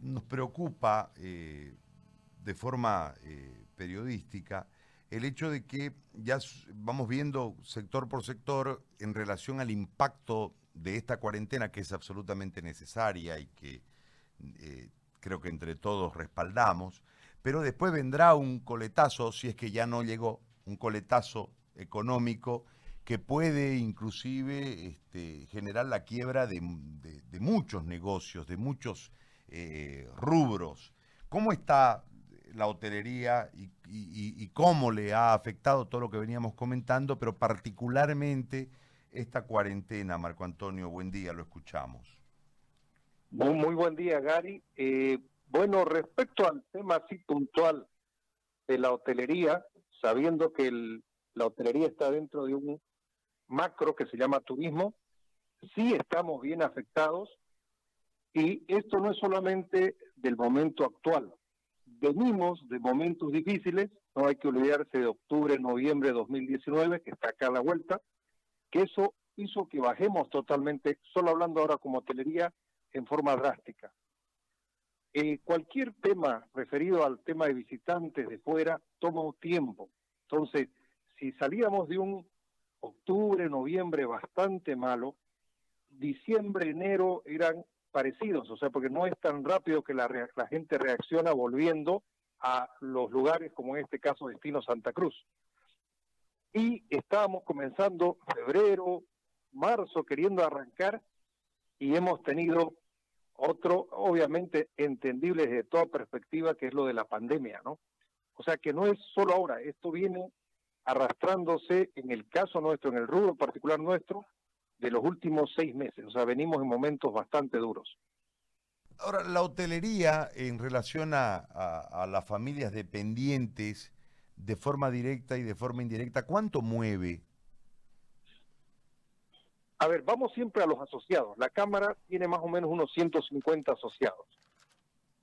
nos preocupa eh, de forma eh, periodística el hecho de que ya vamos viendo sector por sector en relación al impacto de esta cuarentena que es absolutamente necesaria y que eh, creo que entre todos respaldamos, pero después vendrá un coletazo, si es que ya no llegó, un coletazo económico que puede inclusive este, generar la quiebra de, muchos negocios, de muchos eh, rubros. ¿Cómo está la hotelería y, cómo le ha afectado todo lo que veníamos comentando, pero particularmente esta cuarentena, Marco Antonio? Buen día, lo escuchamos. Muy, buen día, Gary. Eh, bueno, respecto al tema así puntual de la hotelería, sabiendo que la hotelería está dentro de un macro que se llama turismo, sí estamos bien afectados y esto no es solamente del momento actual. Venimos de momentos difíciles, no hay que olvidarse de octubre, noviembre de 2019, que está acá a la vuelta, que eso hizo que bajemos totalmente, solo hablando ahora como hotelería, en forma drástica. Eh, cualquier tema referido al tema de visitantes de fuera toma un tiempo. Entonces, si salíamos de un octubre, noviembre bastante malo, diciembre, enero eran parecidos, o sea, porque no es tan rápido que la, gente reacciona volviendo a los lugares como en este caso Destino Santa Cruz. Y estábamos comenzando febrero, marzo, queriendo arrancar y hemos tenido otro, obviamente, entendible desde toda perspectiva, que es lo de la pandemia, ¿no? O sea que no es solo ahora, esto viene arrastrándose en el caso nuestro, en el rubro particular nuestro, de los últimos seis meses. O sea, venimos en momentos bastante duros. Ahora, la hotelería en relación a, a, las familias dependientes de forma directa y de forma indirecta, ¿cuánto mueve? A ver, vamos siempre a los asociados. La Cámara tiene más o menos unos 150 asociados.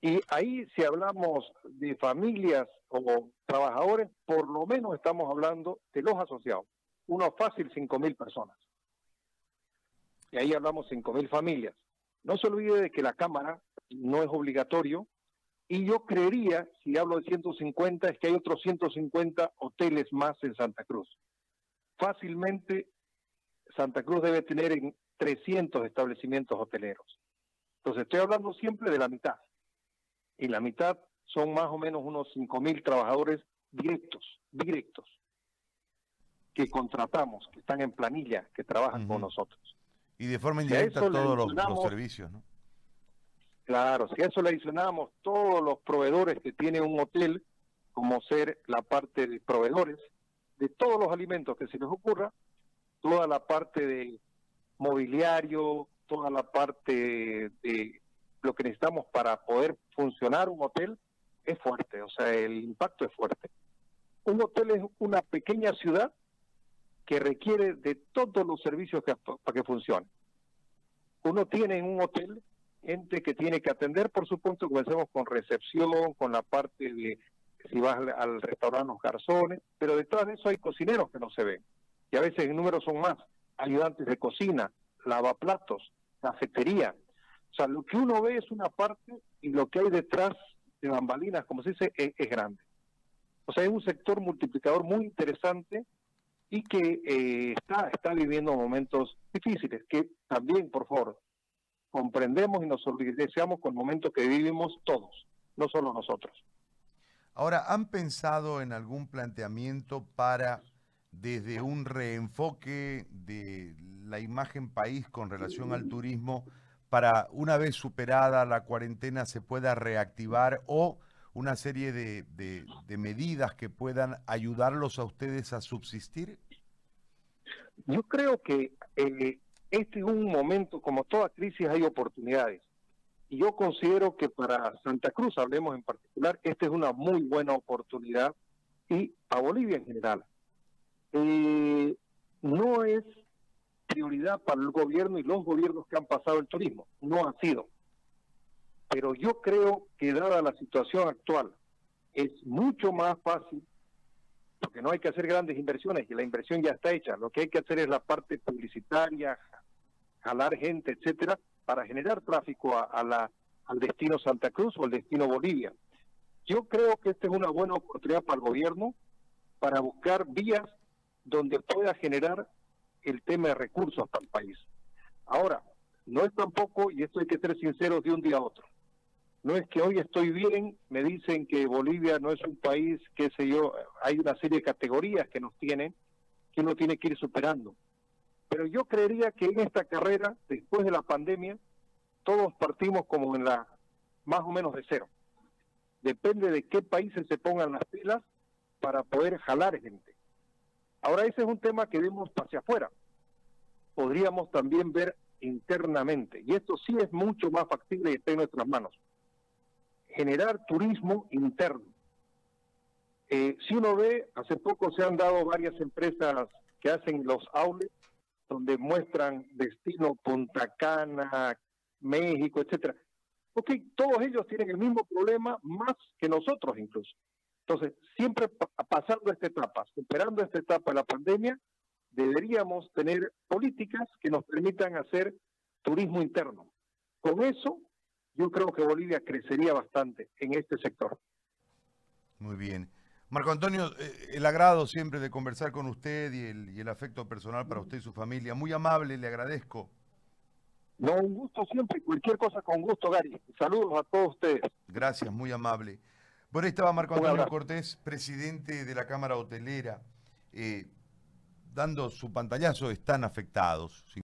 Y ahí si hablamos de familias o trabajadores, por lo menos estamos hablando de los asociados. Uno fácil, 5.000 personas. Y ahí hablamos 5.000 familias. No se olvide de que la Cámara no es obligatorio. Y yo creería, si hablo de 150, es que hay otros 150 hoteles más en Santa Cruz. Fácilmente, Santa Cruz debe tener en 300 establecimientos hoteleros. Entonces, estoy hablando siempre de la mitad y la mitad son más o menos unos 5.000 trabajadores directos, directos, que contratamos, que están en planilla, que trabajan con nosotros. Y de forma indirecta todos los, servicios, ¿no? Claro, si a eso le adicionamos todos los proveedores que tiene un hotel, como ser la parte de proveedores, de todos los alimentos que se les ocurra, toda la parte de mobiliario, toda la parte de lo que necesitamos para poder funcionar un hotel es fuerte, o sea, el impacto es fuerte. Un hotel es una pequeña ciudad que requiere de todos los servicios para que funcione. Uno tiene en un hotel gente que tiene que atender, por supuesto, comencemos con recepción, con la parte de si vas al, restaurante, los garzones, pero detrás de eso hay cocineros que no se ven, y a veces en número son más, ayudantes de cocina, lavaplatos, cafetería, o sea, lo que uno ve es una parte y lo que hay detrás de bambalinas, como se dice, es, grande. O sea, es un sector multiplicador muy interesante y que eh, está, está viviendo momentos difíciles, que también, por favor, comprendemos y nos deseamos con momentos que vivimos todos, no solo nosotros. Ahora, ¿han pensado en algún planteamiento para, desde un reenfoque de la imagen país con relación al turismo, para una vez superada la cuarentena se pueda reactivar o una serie de, medidas que puedan ayudarlos a ustedes a subsistir? Yo creo que este es un momento, como toda crisis hay oportunidades. Y yo considero que para Santa Cruz, hablemos en particular, esta es una muy buena oportunidad y a Bolivia en general. Eh, no es prioridad para el gobierno y los gobiernos que han pasado el turismo. No ha sido. Pero yo creo que dada la situación actual, es mucho más fácil, porque no hay que hacer grandes inversiones y la inversión ya está hecha. Lo que hay que hacer es la parte publicitaria, jalar gente, etcétera, para generar tráfico a, la, al destino Santa Cruz o al destino Bolivia. Yo creo que esta es una buena oportunidad para el gobierno para buscar vías donde pueda generar el tema de recursos para el país. Ahora, no es tampoco, y esto hay que ser sinceros de un día a otro, no es que hoy estoy bien, me dicen que Bolivia no es un país, qué sé yo, hay una serie de categorías que nos tienen, que uno tiene que ir superando. Pero yo creería que en esta carrera, después de la pandemia, todos partimos como en la más o menos de cero. Depende de qué países se pongan las pilas para poder jalar gente. Ahora ese es un tema que vemos hacia afuera. Podríamos también ver internamente, y esto sí es mucho más factible y está en nuestras manos. Generar turismo interno. Eh, si uno ve, hace poco se han dado varias empresas que hacen los outlets, donde muestran destino Punta Cana, México, etcétera. Ok, todos ellos tienen el mismo problema, más que nosotros incluso. Entonces, siempre pasando esta etapa, superando esta etapa de la pandemia, deberíamos tener políticas que nos permitan hacer turismo interno. Con eso, yo creo que Bolivia crecería bastante en este sector. Muy bien. Marco Antonio, eh, el agrado siempre de conversar con usted y el, y el afecto personal para usted y su familia. Muy amable, le agradezco. No, un gusto siempre, cualquier cosa con gusto, Gary. Saludos a todos ustedes. Gracias, muy amable. Bueno, ahí estaba Marco Antonio Cortés, presidente de la Cámara Hotelera, eh, dando su pantallazo, están afectados.